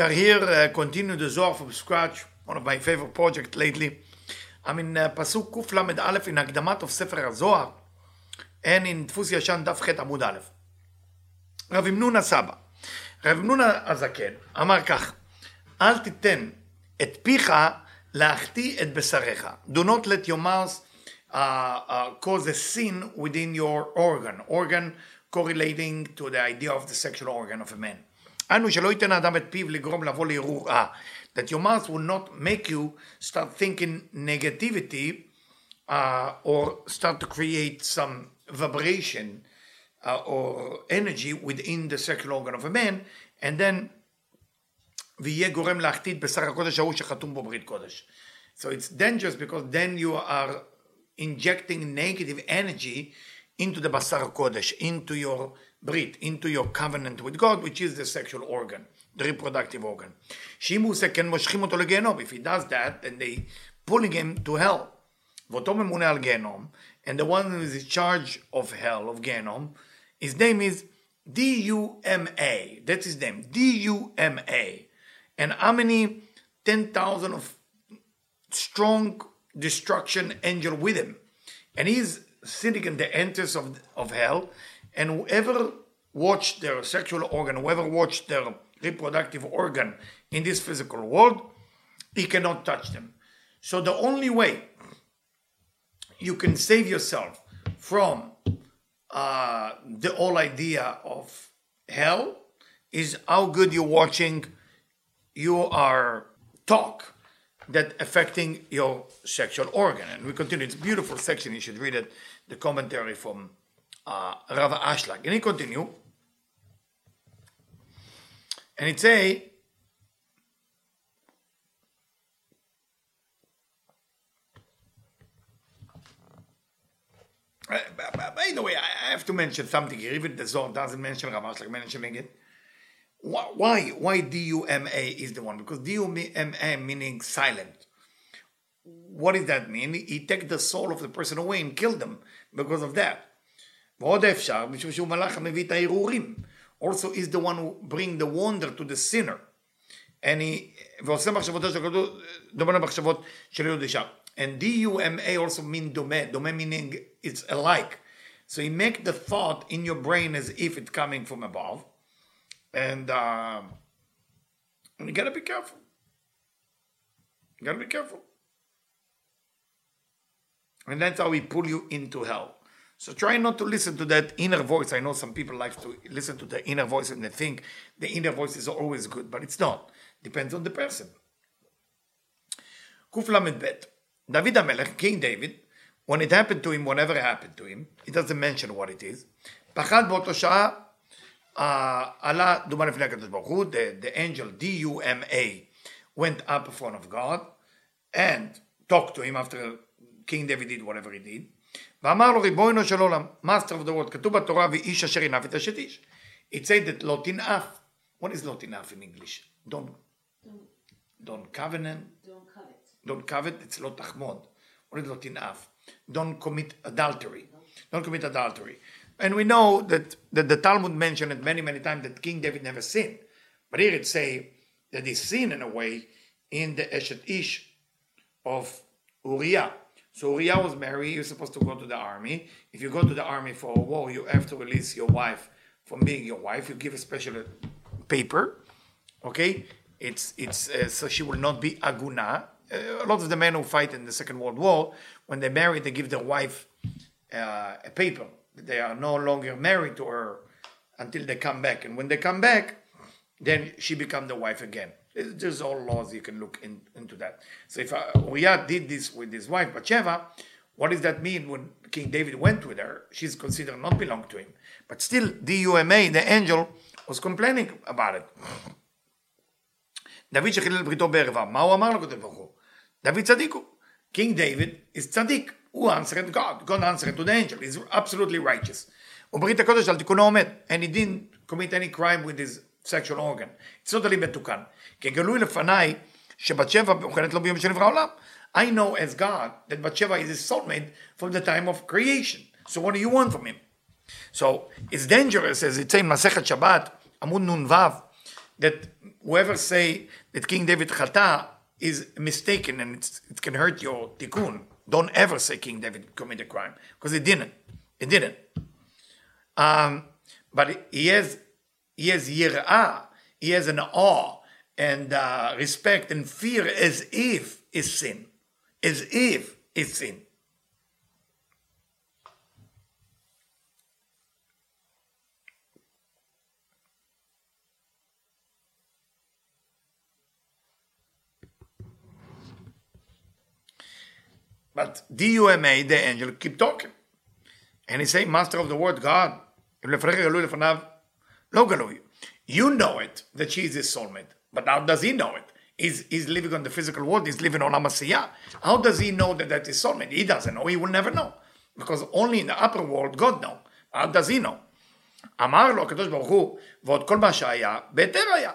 we are here, uh, continue the Zohar from scratch, one of my favorite projects lately. I'm in uh, Pasuk Kuf Lamed Aleph in Hakdamat of Sefer HaZohar and in Dfus Yashan Daf Chet Amud Aleph. Rav המנון הסבא, Rav המנון הזקן, אמר כך, אל תיתן את פיך להחטיא את בשריך. Do not let your mouth uh, uh, cause a sin within your organ, organ correlating to the idea of the sexual organ of a man. אנו שלא ייתן האדם את פיו לגרום לבוא לערעור רע. That your mouth will not make you start thinking negativity uh, or start to create some vibration uh, or energy within the sexual organ of a man, and then ויהיה גורם להחטיא את בשר הקודש ההוא שחתום בו ברית קודש. So it's dangerous because then you are injecting negative energy into the basar kodesh, into your brit, into your covenant with God, which is the sexual organ, the reproductive organ. שאם הוא עושה כן, מושכים אותו לגיהנום. If he does that, then they pulling him to hell. ואותו ממונה על גיהנום, and the one who is in charge of hell, of גיהנום, his name is D-U-M-A. That's his name, D-U-M-A. And how many 10,000 of strong destruction angel with him. And he's sitting in the entrance of, of hell, and whoever watched their sexual organ, whoever watched their reproductive organ in this physical world, he cannot touch them. So the only way you can save yourself from uh, the whole idea of hell is how good you're watching you are talk that affecting your sexual organ. And we continue. It's beautiful section. You should read it. The commentary from uh, Rav Ashlag. And he continue. And it say, by the way, I have to mention something here. Even the Zohar doesn't mention Rav Ashlag mentioning it. Why? Why DUMA is the one? Because DUMA meaning silent. What does that mean? He take the soul of the person away and kill them because of that. ועוד אפשר, משום שהוא מלאך המביא את הערעורים. Also is the one who bring the wonder to the sinner. And he, ועושה מחשבותו של הכדור, דומה למחשבות של יהודי שם. And D-U-M-A also mean דומה, דומה meaning it's alike. So he make the thought in your brain as if it's coming from above. And, uh, and you gotta be careful. You gotta be careful. And that's how we pull you into hell. So try not to listen to that inner voice. I know some people like to listen to the inner voice and they think the inner voice is always good, but it's not. Depends on the person. קל"ב, David HaMelech, King David, when it happened to him, whatever happened to him, he doesn't mention what it is, פחד באותו שעה עלה דומה לפני הקדוש ברוך הוא, the angel D-U-M-A went up in front of God and talked to him after King David did whatever he did, ואמר לו ריבונו של עולם, master of the world, כתוב בתורה ואיש אשר ינף את אשת איש. It said that לא תנאף. What is לא תנאף in English? Don't, don't covenant. Don't covet. Don't covet, it's לא תחמוד. What is לא תנאף? Don't commit adultery. Don't commit adultery. And we know that, that the Talmud mentioned it many, many times that King David never sinned. But here it say that he sinned in a way in the Eshet Ish of Uriah. So Uriah was married, you're supposed to go to the army. If you go to the army for a war, you have to release your wife from being your wife. You give a special paper, okay? It's, it's uh, so she will not be aguna. Uh, a lot of the men who fight in the Second World War, when they marry, they give their wife uh, a paper they are no longer married to her until they come back. And when they come back, then she become the wife again. It's just all laws you can look in, into that. So if Uriah did this with his wife Bathsheba, what does that mean when King David went with her? She's considered not belong to him. But still, DUMA, the angel, was complaining about it. David שחילל בריתו בערווה, מה הוא אמר לקדוש ברוך הוא? דוד צדיק הוא. King David is צדיק. הוא answered God. God answered to the angel. He's absolutely righteous. הקודש על תיקונו עומד. And he didn't commit any crime with his sexual organ. It's totally מתוקן. כי גלוי לפניי שבת שבע מאוחדת לו ביום שנברא העולם. I know as God that Bathsheba is his soulmate from the time of creation. So what do you want from him? So it's dangerous as it's in Masechet Shabbat, עמוד נ"ו, that whoever say that King David chata is mistaken and it's, it can hurt your tikkun. Don't ever say King David committed a crime because he didn't. He didn't. Um, but he has he has yirah, he has an awe and uh, respect and fear as if is sin, as if is sin. But DUMA, the angel, keep talking. And he say, Master of the word, God, you know it, that she is his soulmate. But how does he know it? He's, he's living on the physical world, he's living on Amasiyah. How does he know that that is soulmate? He doesn't know, he will never know. Because only in the upper world God know. How does he know? אמר לו הקדוש ברוך הוא, ועוד כל מה שהיה, בהיתר היה.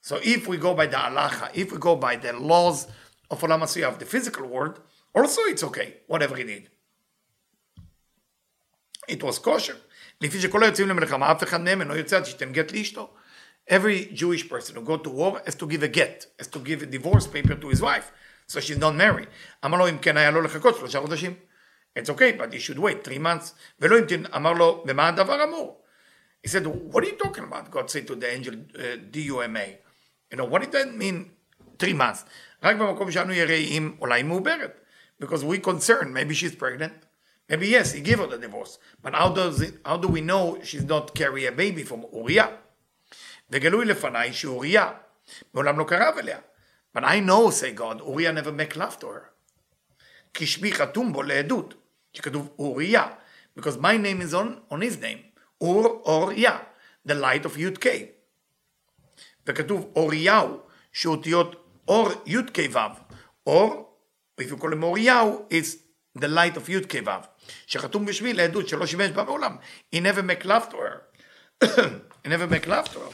So if we go by the halacha, if we go by the laws of Olam of the physical world, also it's okay, whatever he did. It was kosher. לפי שכל היוצאים למלחמה, אף אחד מהם אינו יוצא עד שייתן גט לאשתו. Every Jewish person who go to war has to give a get, has to give a divorce paper to his wife, so she's not married. אמר לו, אם כן היה לו לחכות שלושה חודשים. It's okay, but he should wait three months. ולא המתין, אמר לו, במה הדבר אמור? He said, what are you talking about? God said to the angel, uh, D-U-M-A. You know, what did that mean? Three months. רק במקום שאנו יראים, אולי מעוברת. Because we concerned, maybe she's pregnant. Maybe yes, he gave her the divorce. But how does it, how do we know she's not carry a baby from Uriah? וגלוי לפניי שאוריה מעולם לא קרב אליה. But I know, say God, אוריה never make love to her. כי שמי חתום בו לעדות, שכתוב אוריה, because my name is on, on his name, אור אוריה, the light of י"ק. וכתוב אוריהו, שאותיות אור י"ק ו', אור, if you call him אוריהו, it's the light of י"ק ו', שחתום בשמי לעדות שלא שימש בה מעולם. He never make love to her. He never make love to her.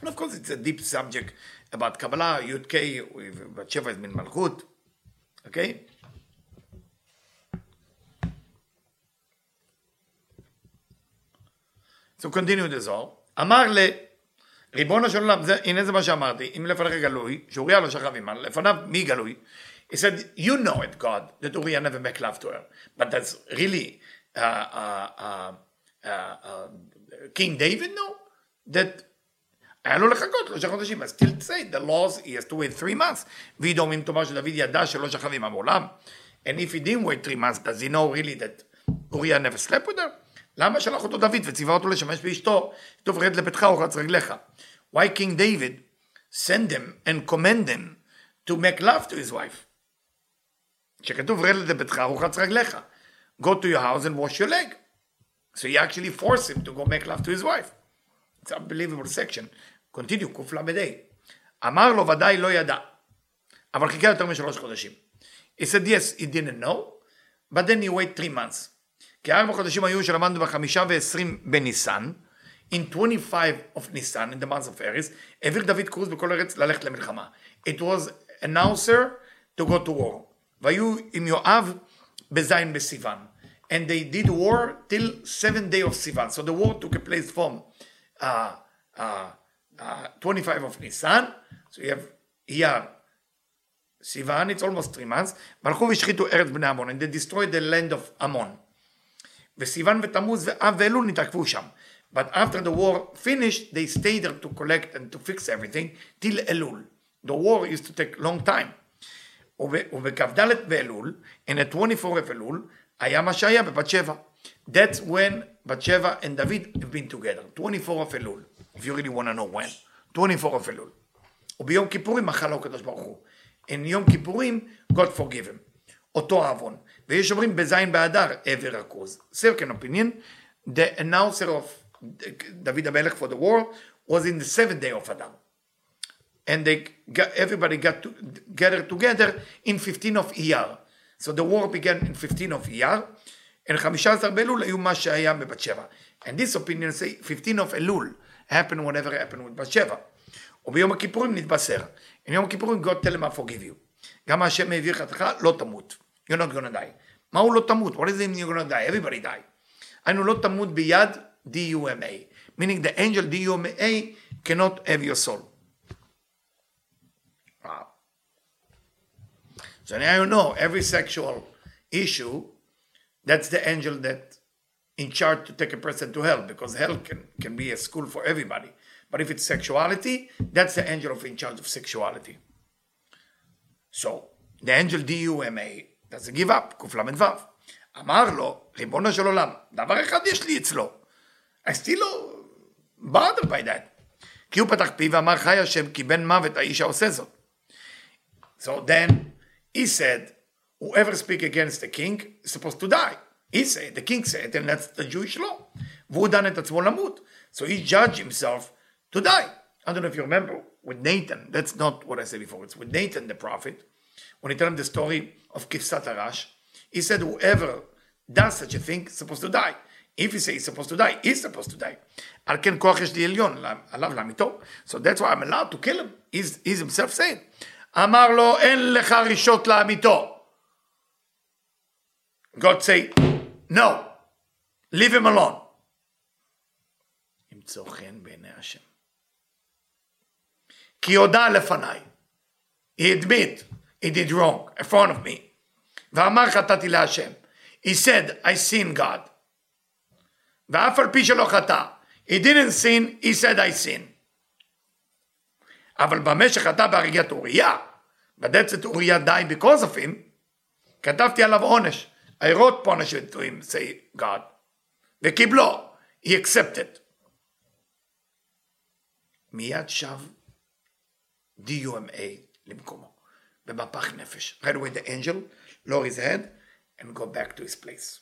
And of course, it's a deep subject about Kabbalah, Yud K, but Sheva is min Malchut. Okay? So continue the Zohar. אמר לריבונו של עולם, הנה זה מה שאמרתי, אם לפניך גלוי, שאוריה לא שכב עמה, לפניו מי גלוי? He said, you know it, God, that Uriah never make love to her. But that's really uh, uh, uh, King David know that היה לו לחכות שלושה חודשים, אז still say the laws, he has to wait three months. וידום אם תאמר שדוד ידע שלא שכב עם המעולם, and if he didn't wait three months, does he know really that אוריה never slept with her? למה שלח אותו דוד וציווה אותו לשמש באשתו, כתוב רד לביתך ורץ רגליך. Why King David send him and command him to make love to his wife? שכתוב רד לביתך ורץ רגליך. Go to your house and wash your leg. So he actually forced him to go make love to his wife. It's an unbelievable section. continue, קל"ה. אמר לו ודאי לא ידע, אבל חיכה יותר משלוש חודשים. He said yes, he didn't know, but then he wait three months. כי ארבע חודשים היו שלמדנו בחמישה ועשרים בניסן, in 25 of ניסן, in the month of Aries, העביר דוד קרוז בכל ארץ ללכת למלחמה. It was announcer to go to war. והיו עם יואב בזין בסיוון. And they did war till seven day of Sivan. So the war took place from uh, uh, uh, 25 of Nisan, so you have Iyar, Sivan, it's almost three months, והלכו והשחיתו ארץ בני עמון, and they destroyed the land of Ammon. וסיוון ותמוז ואב ואלול נתעכבו שם. But after the war finished, they stayed there to collect and to fix everything till Elul. The war used to take long time. ובכ"ד באלול, in the 24 of Elul, היה מה שהיה בבת שבע. That's when בת שבע and David have been together, 24 of Elul. if you really want to know when, 24 of Elul. וביום כיפורים מחל לו הקדוש ברוך הוא. In יום כיפורים, God forgive him. אותו העוון. ויש אומרים בזין באדר, עבר הכוז. Second opinion, the announcer of דוד המלך for the war was in the seventh day of Adar. And they got, everybody got to, gathered together in 15 of Iyar. So the war began in 15 of Iyar, and 15 באלול היו מה שהיה בבת שבע. And this opinion say 15 of Elul. happen whatever happened with בת וביום הכיפורים נתבשר. In יום הכיפורים God tell him I forgive you. גם השם העביר חתך לא תמות. You're not gonna die. מהו לא תמות? What is it you're gonna die? Everybody die. היינו לא תמות ביד DUMA. Meaning the angel DUMA cannot have your soul. So now you know every sexual issue, that's the angel that in charge to take a person to hell because hell can, can be a school for everybody. But if it's sexuality, that's the angel of in charge of sexuality. So, the angel DUMA doesn't give up, קל"ו. אמר לו, ריבונו של עולם, דבר אחד יש לי אצלו. I still לא bothered by that. כי הוא פתח פיו ואמר חי השם כי בן מוות האיש העושה זאת. So then he said, whoever speak against the king is supposed to die. He said, the king said, and that's the Jewish law. והוא דן את עצמו למות. So he judged himself to die. I don't know if you remember with Nathan, that's not what I said before, it's with Nathan the prophet, when he told him the story of Kifsat Arash, he said, whoever does such a thing is supposed to die. If he says he's supposed to die, he's supposed to die. על כן כוח יש לי עליון עליו להמיתו. So that's why I'm allowed to kill him. He's, he's himself saying. אמר לו, אין לך רשות להמיתו. God say, no, leave him alone. ימצוא חן בעיני השם. כי הודה לפניי. He admit, he did wrong in front of me. ואמר חטאתי להשם. He said, I sin God. ואף על פי שלא חטא. He didn't sin, he said I sin. אבל במה שחטא בהריגת אוריה, את אוריה of him, כתבתי עליו עונש. I wrote punishment to him, say God. וקיבלו, he accepted. מיד שב DUMA למקומו. במפח נפש. Right away the angel lower his head and go back to his place.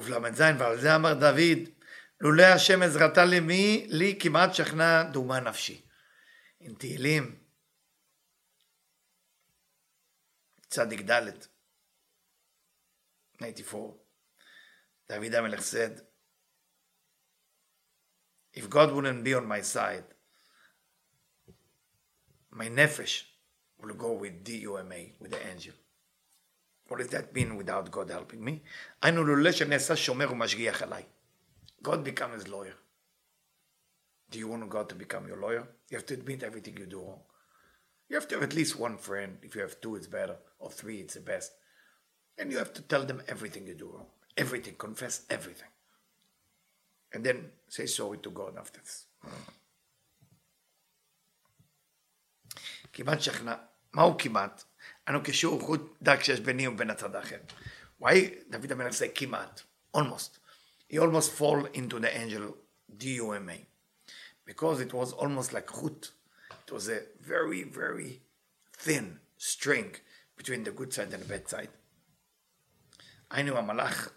קל"ז, ועל זה אמר דוד, לולא השם עזרתה למי, לי כמעט שכנע דומה נפשי. עם תהילים, צדיק ד', 94, דוד המלך said, if God wouldn't be on my side, my nefesh will go with D-U-M-A, with the angel. What does that mean without God helping me? היינו לולא שנעשה שומר ומשגיח עליי. God become his lawyer. Do you want God to become your lawyer? You have to admit everything you do wrong. You have to have at least one friend. If you have two, it's better. Or three, it's the best. And you have to tell them everything you do wrong. Everything. Confess everything. And then say sorry to God after this. כמעט שכנע. מהו כמעט? אנו קישור חוט דק שיש ביני ובין הצד האחר. Why דוד המלך say כמעט? Almost. He almost fall into the angel D-U-M-A. Because it was almost like חוט. It was a very very thin string between the good side and the bad side. היינו המלאך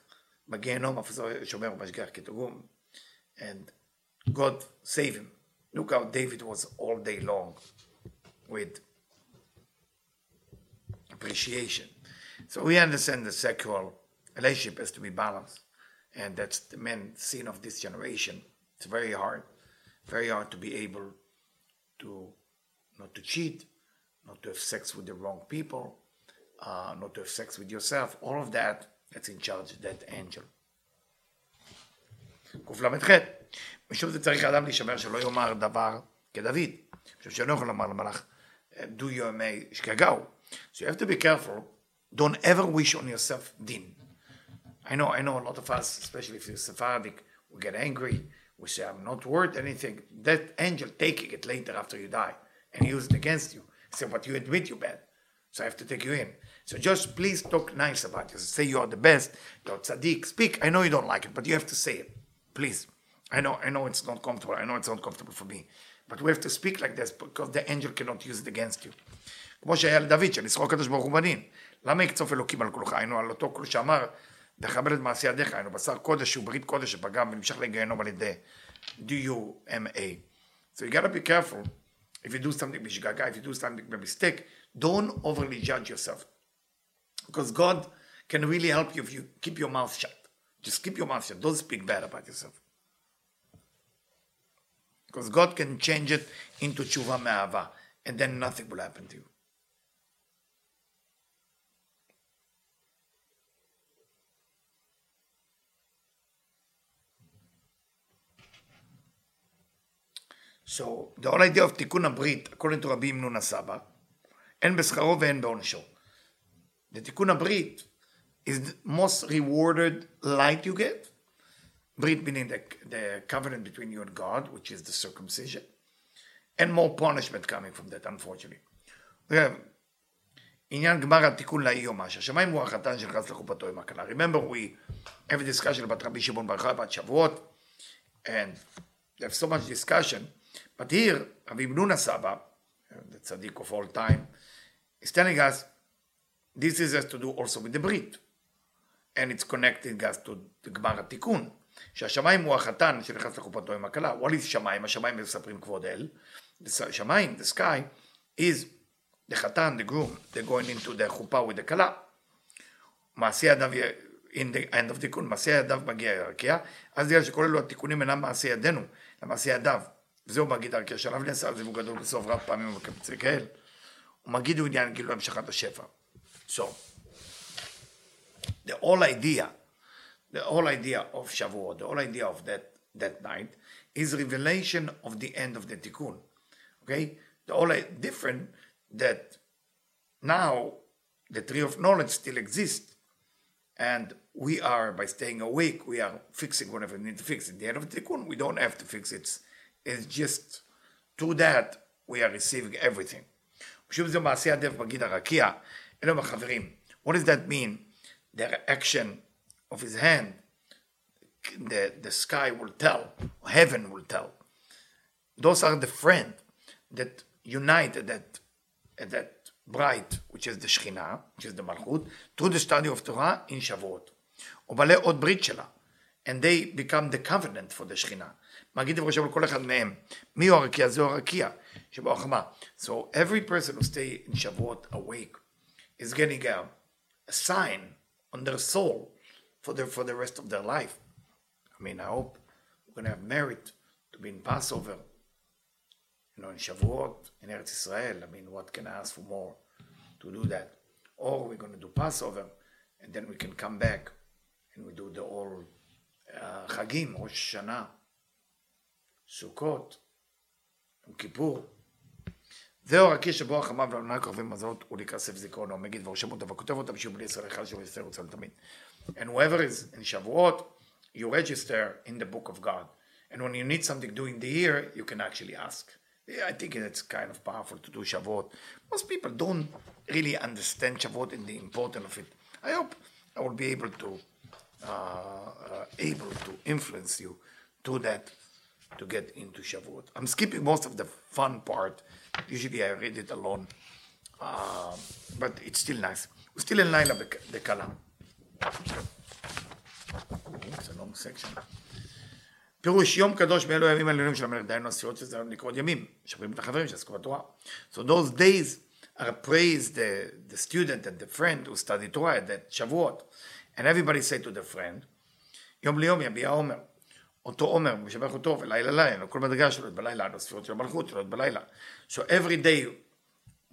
בגיהנום אף שומר ומשגיח כתרגום. And God save him. Look how David was all day long with appreciation. So we understand the sexual relationship has to be balanced. And that's the main sin of this generation. It's very hard, very hard to be able to not to cheat, not to have sex with the wrong people, uh, not to have sex with yourself. All of that, that's in charge of that angel. קל"ח, משום זה צריך האדם להישמר שלא יאמר דבר כדוד. משום שאינו יכול לומר למלאך, do יומי שגגהו. So you have to be careful. Don't ever wish on yourself din. I know, I know a lot of us, especially if you're Sephardic, we get angry. We say, I'm not worth anything. That angel taking it later after you die and use it against you. Say, but you admit you're bad. So I have to take you in. So just please talk nice about yourself. Say you are the best. You're tzaddik. Speak. I know you don't like it, but you have to say it. Please. I know, I know it's not comfortable. I know it's not comfortable for me. But we have to speak like this because the angel cannot use it against you. כמו שהיה לדוד, שניסחו הקדוש ברוך הוא בדין. למה יקצוף אלוקים על כולך? היינו על אותו כול שאמר, תכבד את מעשי ידיך, היינו בשר קודש שהוא ברית קודש שפגם ונמשך לגיהנום על ידי D-U-M-A. So you gotta be careful if you do something בשגגה, if you do something by mistake, don't overly judge yourself. Because God can really help you if you keep your mouth shut. Just keep your mouth shut. Don't speak bad about yourself. Because God can change it into tshuva me'ava, and then nothing will happen to you. So the whole idea of tikkun abrit, according to Rabbi Hamnuna Saba, אין בשכרו ואין בעונשו. The תיקון הברית is the most rewarded light you get. Brit meaning the, the covenant between you and God, which is the circumcision, and more punishment coming from that, unfortunately. We have עניין גמר התיקון לאי יומש, השמיים הוא החתן שנכנס לחופתו עם הכלה. Remember we have a discussion about רבי שמעון bar חי בת שבועות, and there's so much discussion here רבי בנונה סבא, the tzaddik of all time, is telling us this is has to do also with the Brit. And it's connecting us to the גמר התיקון. שהשמיים הוא החתן שנכנס לחופתו עם הכלה. What is שמיים? השמיים מספרים כבוד אל. שמיים, the sky, is the חתן, the groom, they're going into the חופה with the כלה. מעשי ידיו, in the end of תיקון, מעשי ידיו מגיע ירקיע, אז בגלל שכל אלו התיקונים אינם מעשי ידינו, אלא מעשי ידיו. וזהו מגיד ירקיע, שעליו נעשה זיווג גדול בסוף רב פעמים ובקבצי כאל. ומגיד הוא עניין גילו המשכת השפע. So, the whole idea, the whole idea of Shavuot, the whole idea of that, that night is revelation of the end of the tikkun. Okay? The whole different that now the tree of knowledge still exists. And we are, by staying awake, we are fixing whatever we need to fix. At the end of the tikkun, we don't have to fix it. It's just through that we are receiving everything. שוב זה מעשי הדף בגיד הרקיע, אלו החברים. What does that mean? The action of his hand, the, the sky will tell, heaven will tell. Those are the friend that unite that, that bright, which is the Shekhinah, which is the Malchut, through the study of Torah in Shavuot. ובעלי עוד ברית שלה. And they become the covenant for the Shekhinah. So every person who stay in Shavuot awake is getting a, a sign on their soul for the, for the rest of their life. I mean, I hope we're going to have merit to be in Passover, you know, in Shavuot, in Eretz Israel. I mean, what can I ask for more to do that? Or we're going to do Passover, and then we can come back and we do the all uh, Chagim, Rosh סוכות, יום כיפור. זהו הרקיע שבו החמיו והלונה קרובים מזונות הוא לקראת סף זיכרונו, מגיד ורושם אותו וכותב אותם שיהיו בלי ישראל אחד שהוא יסתר רוצה לתמיד. And whoever is in Shavuot, you register in the book of God. And when you need something during the year, you can actually ask. Yeah, I think it's kind of powerful to do Shavuot. Most people don't really understand Shavuot and the importance of it. I hope I will be able to uh, uh, able to influence you to that to get into Shavuot. I'm skipping most of the fun part. Usually I read it alone, uh, but it's still nice. We're still in Laila Bekala. It's a long section. פירוש יום קדוש באלו הימים העליונים של המלך, דהיינו הסיעות שזה לקרוא ימים, שומרים את החברים שעסקו בתורה. So those days are praise the, the student and the friend who study Torah at that שבועות. And everybody say to the friend, יום ליום יביע עומר. אותו עומר, משבח אותו, ולילה לילה, כל מדרגה שלו, בלילה, עד הספירות של המלכות שלו, בלילה. So every day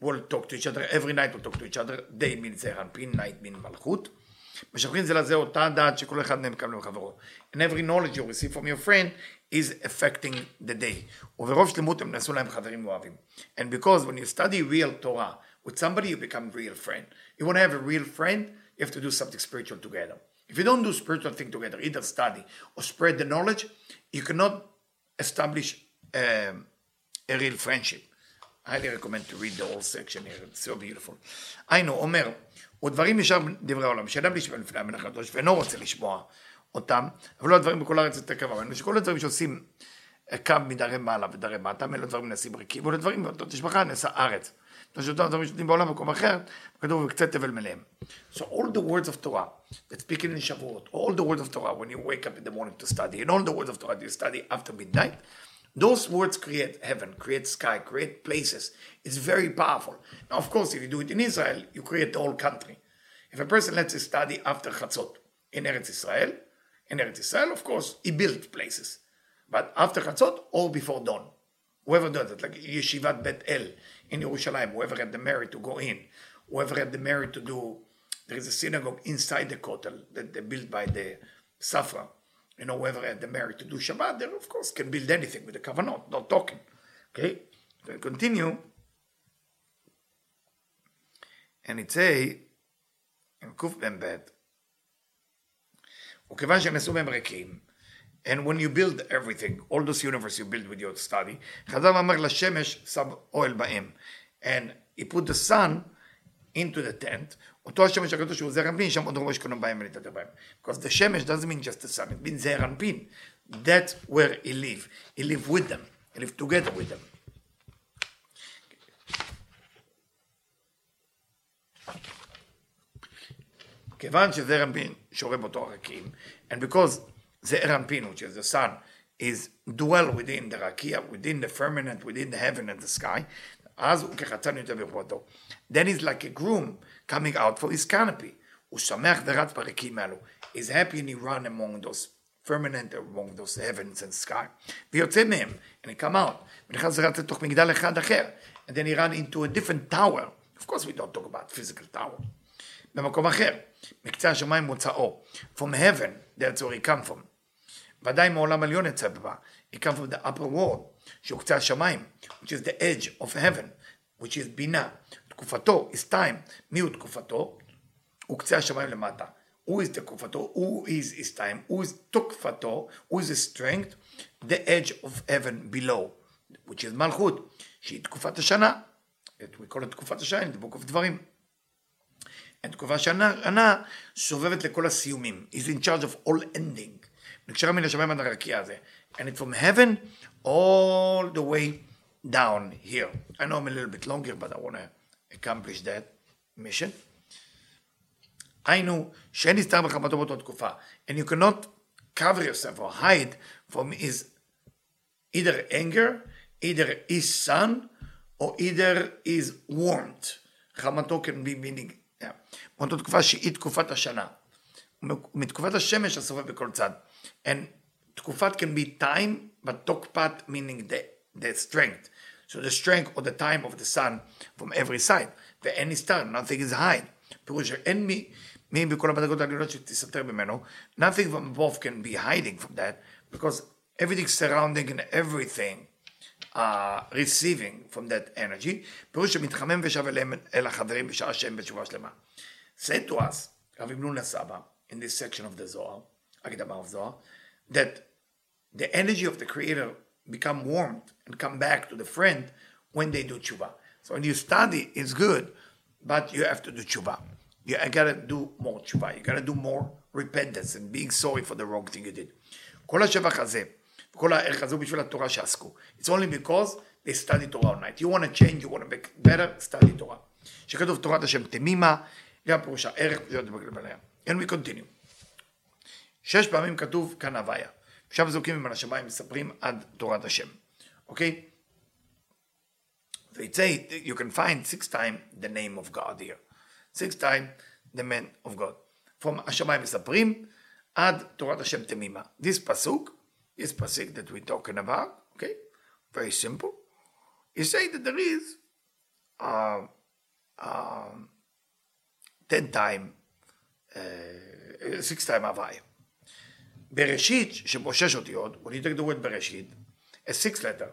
we'll talk to each other, every night we'll talk to each other, day means זעיר אנפין, night means מלכות. משבחים זה לזה אותה דעת שכל אחד מהם מקבל מחברו. And every knowledge you receive from your friend is affecting the day. וברוב שלמות הם נעשו להם חברים אוהבים. And because when you study real Torah with somebody you become real friend. You want to have a real friend, you have to do something spiritual together. If you don't do spiritual thing together, either study or spread the knowledge, you cannot establish um, a real friendship. I highly recommend to read the whole section here, it's so beautiful. היינו, אומר, ודברים ישר דברי העולם, שאדם נשמע לפני המלך הקדוש ואינו רוצה לשמוע אותם, אבל לא הדברים בכל הארץ יותר קרבה, שכל הדברים שעושים קו מדרי מעלה ודרי מטה, אלה דברים נעשים ריקים, ולדברים באותו תשבחה נעשה ארץ. So all the words of Torah that speaking in Shavuot, all the words of Torah when you wake up in the morning to study, and all the words of Torah you study after midnight, those words create heaven, create sky, create places. It's very powerful. Now, of course, if you do it in Israel, you create the whole country. If a person lets us study after Chatzot in Eretz Israel, in Eretz Israel, of course, he built places. But after Chatzot or before dawn, whoever does it, like Yeshivat Bet El, in Yerushalayim, whoever had the merit to go in, whoever had the merit to do, there is a synagogue inside the Kotel that they built by the Safra. You know, whoever had the merit to do Shabbat, there of course can build anything with the kavanot, not talking. Okay? Then continue. And it say, in קמ"ב, וכיוון שנעשו מהם ריקים, and when you build everything, all those universe you build with your study, חזר ואמר לשמש שם אוהל בהם. And he put the sun into the tent, אותו השמש הקדוש שהוא זעיר אנפין, שם עוד ראש קודם בהם ולהתהדר בהם. Because the שמש doesn't mean just the sun, it means זעיר אנפין. That's where he live. He live with them. He live together with them. כיוון שזעיר אנפין שורם אותו הרקים, and because זעיר אנפין, which is the sun, is dwell within the rakia, within the firmament, within the heaven and the sky, אז הוא כחתן יותר בכבודו. Then he's like a groom coming out for his canopy. הוא שמח ורץ ברקים האלו. He's happy and he run among those firmament, among those heavens and sky. ויוצא מהם, and he come out. ונכנס ורץ לתוך מגדל אחד אחר. And then he run into a different tower. Of course we don't talk about physical tower. במקום אחר. מקצה השמיים מוצאו. From heaven, that's where he come from. ודאי מעולם עליון יצא בה. He come from the upper world. שהוא קצה השמיים, which is the edge of heaven, which is בינה. תקופתו is time. מי הוא תקופתו? הוא קצה השמיים למטה. Who is תקופתו? Who is his time? Who is תקופתו? Who is his strength? The edge of heaven below, which is מלכות, שהיא תקופת השנה. We call it תקופת השנה the book of דברים. תקופה שנה סובבת לכל הסיומים. He's in charge of all ending. נקשרה מן השמיים עד הרקיע הזה. And it's from heaven all the way down here. I know I'm a little bit longer, but I want to accomplish that mission. היינו, שאין נסתר בחמתו באותה תקופה. And you cannot cover yourself or hide from his either anger, either his son, or either his warmth. חמתו can be meaning. באותה תקופה שהיא תקופת השנה. מתקופת השמש הסובב בכל צד. And תקופת can be time, but תוקפת meaning the, the strength. So the strength or the time of the sun from every side. ואין נסתר, nothing is hide. פירוש שאין מי, מי בכל המדרגות העליונות שתסתתר ממנו, nothing from above can be hiding from that, because everything surrounding and everything uh, receiving from that energy, פירוש שמתחמם ושב אליהם אל החברים בשעה שהם בתשובה שלמה. Said to us, רב אבנון הסבא, in this section of the Zohar, הקדמה of Zohar, that the energy of the creator become warmed and come back to the friend when they do tshuva. So when you study, it's good, but you have to do tshuva. You gotta do more tshuva. You gotta do more repentance and being sorry for the wrong thing you did. כל השבח הזה, וכל הערך הזה הוא בשביל התורה שעסקו. It's only because they study Torah all night. You want to change, you want to make better, study Torah. שכתוב תורת השם תמימה, גם פירושה ערך, and we continue. שש פעמים כתוב כאן הוויה. עכשיו זוקים ממנה השמיים מספרים עד תורת השם. אוקיי? They say you can find six times the name of God here. Six times the man of God. From השמיים מספרים עד תורת השם תמימה. This pasuk, this pasuk that we're talking about, okay? Very simple. You say that there is uh, uh, ten time, uh, six time הוויה. בראשית, שבו שש אותיות, when you take the בראשית, a six letter,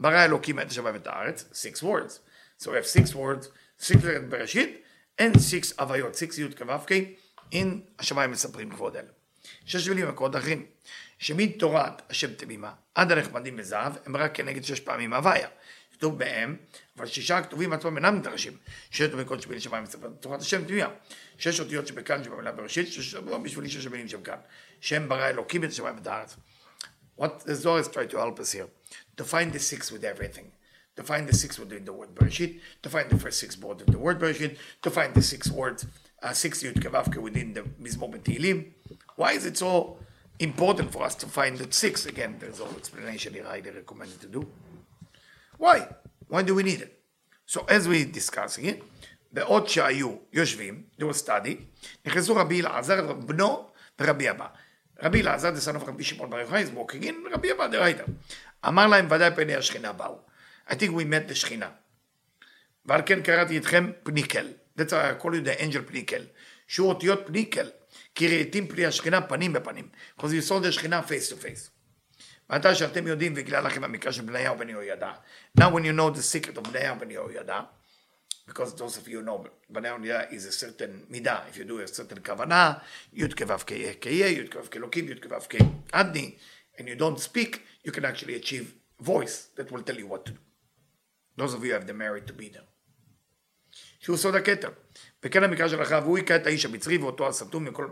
ברא אלוקים את השמיים ואת הארץ, six words. So we have six words, six letters בראשית, and six הוויות, six י' כו' כ', in השמיים מספרים כבוד אל. שש מילים מקורות אחרים, שמתורת השם תמימה עד הנחמדים בזהב, הם רק כנגד שש פעמים הוויה. כתוב בהם, אבל שישה הכתובים עצמם אינם נדרשים. שש מקורות שבין שמיים מספרים תורת השם תמימה. שש אותיות שבכאן שבמילה בראשית, שש בשבילי שש המילים שבכאן. שם ברא אלוקים את השמיים ואת הארץ. What the Zohar is trying to help us here, to find the six with everything. To find the six within the word Bereshit, to find the first six words of the word Bereshit, to find the six words, uh, six Yud Kavavke within the Mizmor Tehillim. Why is it so important for us to find that six. Again, there's no explanation here. I recommend to do. Why? Why do we need it? So as we discuss here, בעוד שהיו יושבים, they were study, נכנסו רבי אלעזר, בנו ורבי אבא. רבי אלעזר, the son of רבי שמעון בר יוחאי, is walking in, ורבי אבא דרייתא. אמר להם, ודאי פני השכינה באו. I think we met the שכינה. ועל כן קראתי אתכם פניקל. That's why I call you the angel פניקל. שהוא אותיות פניקל, כי ראיתים פני השכינה פנים בפנים. because you saw the שכינה face to face. ועתה שאתם יודעים והגלה לכם המקרא של בניהו בן יהוידע. Now when you know the secret of בניהו בן יהוידע, because those of you know בניהו בן יהוידע is a certain מידה, if you do a certain כוונה, י' כו' כ' כ' י' כו' כאלוקים, י' כו' כ' עדני, and you don't speak, you can actually achieve voice that will tell you what to do. Those of you have the merit to be there. שהוא סוד הכתר. וכן המקרא של אחריו, והוא היכה את האיש המצרי ואותו הסתום מכל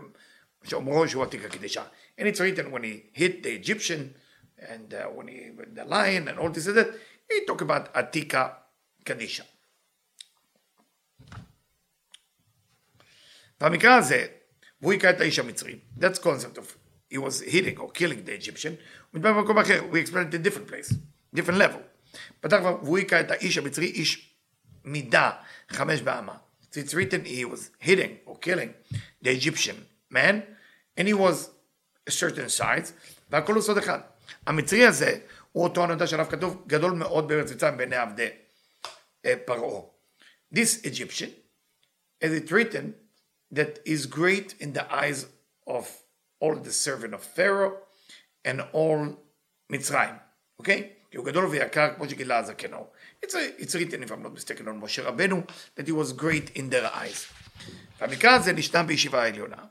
שאומרו שהוא עתיק הקדשה. And it's written when he hit the Egyptian, and uh, when he, the lion and all this and that, he talk about Atika Kadisha. במקרה הזה, והוא היכה את האיש המצרי, that's concept of, he was hitting or killing the Egyptian, הוא מדבר במקום אחר, we explained it in different place, different level. פתח כבר, והוא היכה את האיש המצרי, איש מידה, חמש באמה. So it's written he was hitting or killing the Egyptian man, and he was a certain size, והכל הוא סוד אחד. המצרי הזה הוא אותו הנודע שעליו כתוב גדול מאוד בארץ מצרים בעיני עבדי פרעה. This Egyptian, as it written, that is great in the eyes of all the servant of Pharaoh and all מצרים, אוקיי? כי הוא גדול ויקר כמו שגילה הזקנו. It's, a, it's written, if I'm not mistaken, on משה רבנו, that he was great in their eyes. והמקרא הזה נשתם בישיבה העליונה.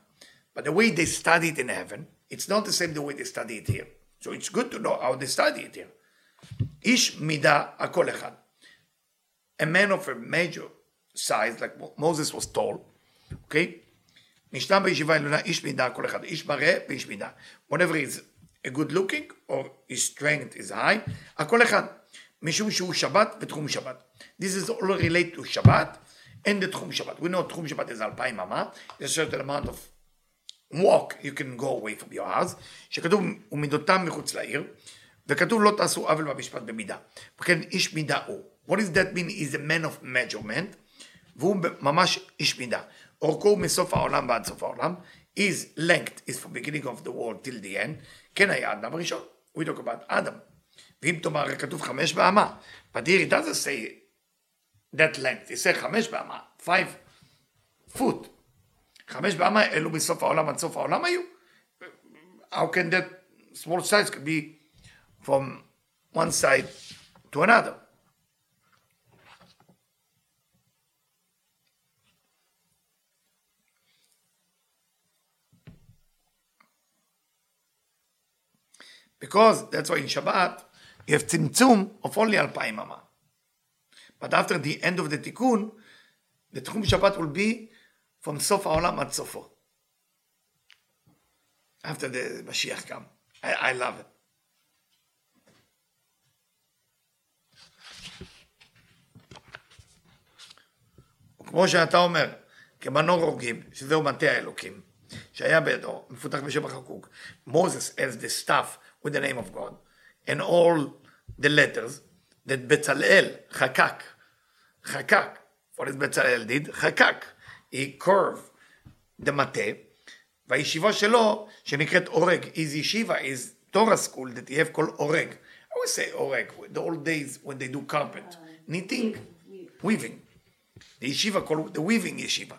But the way they study it in heaven, it's not the same the way they study it here. So it's good to know how they study it here. איש מידה הכל אחד. A man of a major size, like Moses was tall, okay? נשתם בישיבה העליונה איש מידה הכל אחד. איש מראה ואיש מידה. Whenever he's a good looking, or his strength is high, הכל אחד. משום שהוא שבת ותחום שבת. This is all related to שבת and the תחום שבת. We know תחום שבת is אלפיים אמה, there's a certain amount of walk you can go away from your house, שכתוב ומידותם מחוץ לעיר, וכתוב לא תעשו עוול במשפט במידה. וכן איש מידה הוא. What does that mean? is a man of measurement, והוא ממש איש מידה. אורכו הוא מסוף העולם ועד סוף העולם, his length is from beginning of the world till the end, כן היה אדם הראשון. We talk about אדם. ואם תאמר, כתוב חמש באמה, but here it doesn't say that length, it says חמש באמה, five foot. חמש באמה אלו מסוף העולם עד סוף העולם היו? How can that small size could be from one side to another? Because that's why in Shabbat you have tzimtzum of only alpayim ama. But after the end of the tikkun, the tchum Shabbat will be from סוף העולם עד סופו. After the Mashiach come. I, I love it. כמו שאתה אומר, כמנור הורגים, שזהו מטה האלוקים, שהיה בידו, מפותח בשם החקוק. Moses has the staff with the name of God, and all the letters that בצלאל חקק, חקק, what is בצלאל did? חקק. Curve the מטה, והישיבה שלו, שנקראת אורג, is ישיבה, Torah school that you have called אורג. I always say אורג, the old days when they do carpet, knitting, weaving. The ישיבה called, the weaving ישיבה,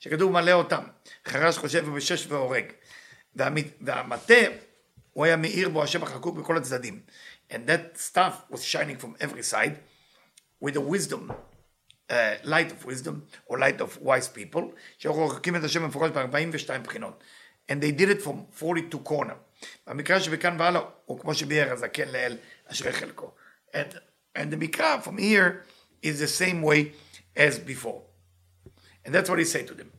שכתוב מלא אותם, חרש חושב ובשש והורג. והמטה, הוא היה מאיר בו השם החקוק בכל הצדדים. And that stuff was shining from every side with the wisdom uh, light of wisdom, or light of wise people, שרוחקים את השם במפורש ב-42 בחינות. And they did it from 42 corner. במקרא שבכאן והלאה, הוא כמו שביאר הזקן לאל אשרי חלקו. And, and the מקרא from here is the same way as before. And that's what he said to them.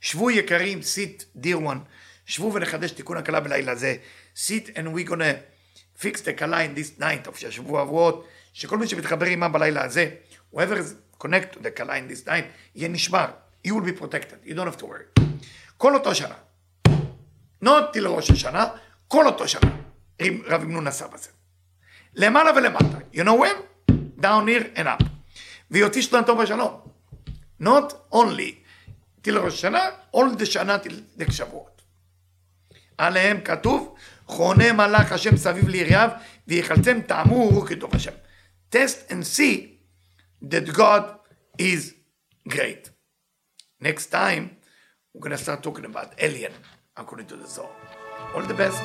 שבו יקרים, sit dear one, שבו ונחדש תיקון הקלה בלילה זה. sit and we're gonna fix the קלה in this night of שהשבוע עברות, שכל מי שמתחבר עימם בלילה הזה, whoever is connect to the קלה in this night, יהיה נשמר. You will be protected, you don't have to worry. כל אותו שנה, not till ראש השנה, כל אותו שנה, רב אמנון עשה בזה. למעלה ולמטה, you know where? down here and up. ויוציא שנתו בשלום. not only till ראש השנה, all the שנה till שבועות. עליהם כתוב, חונה מלאך השם סביב ליריב, ויחלצם טעמו כטוב השם. test and see that God is great. Next time, we're going to start talking about alien according to the Zohar. All the best.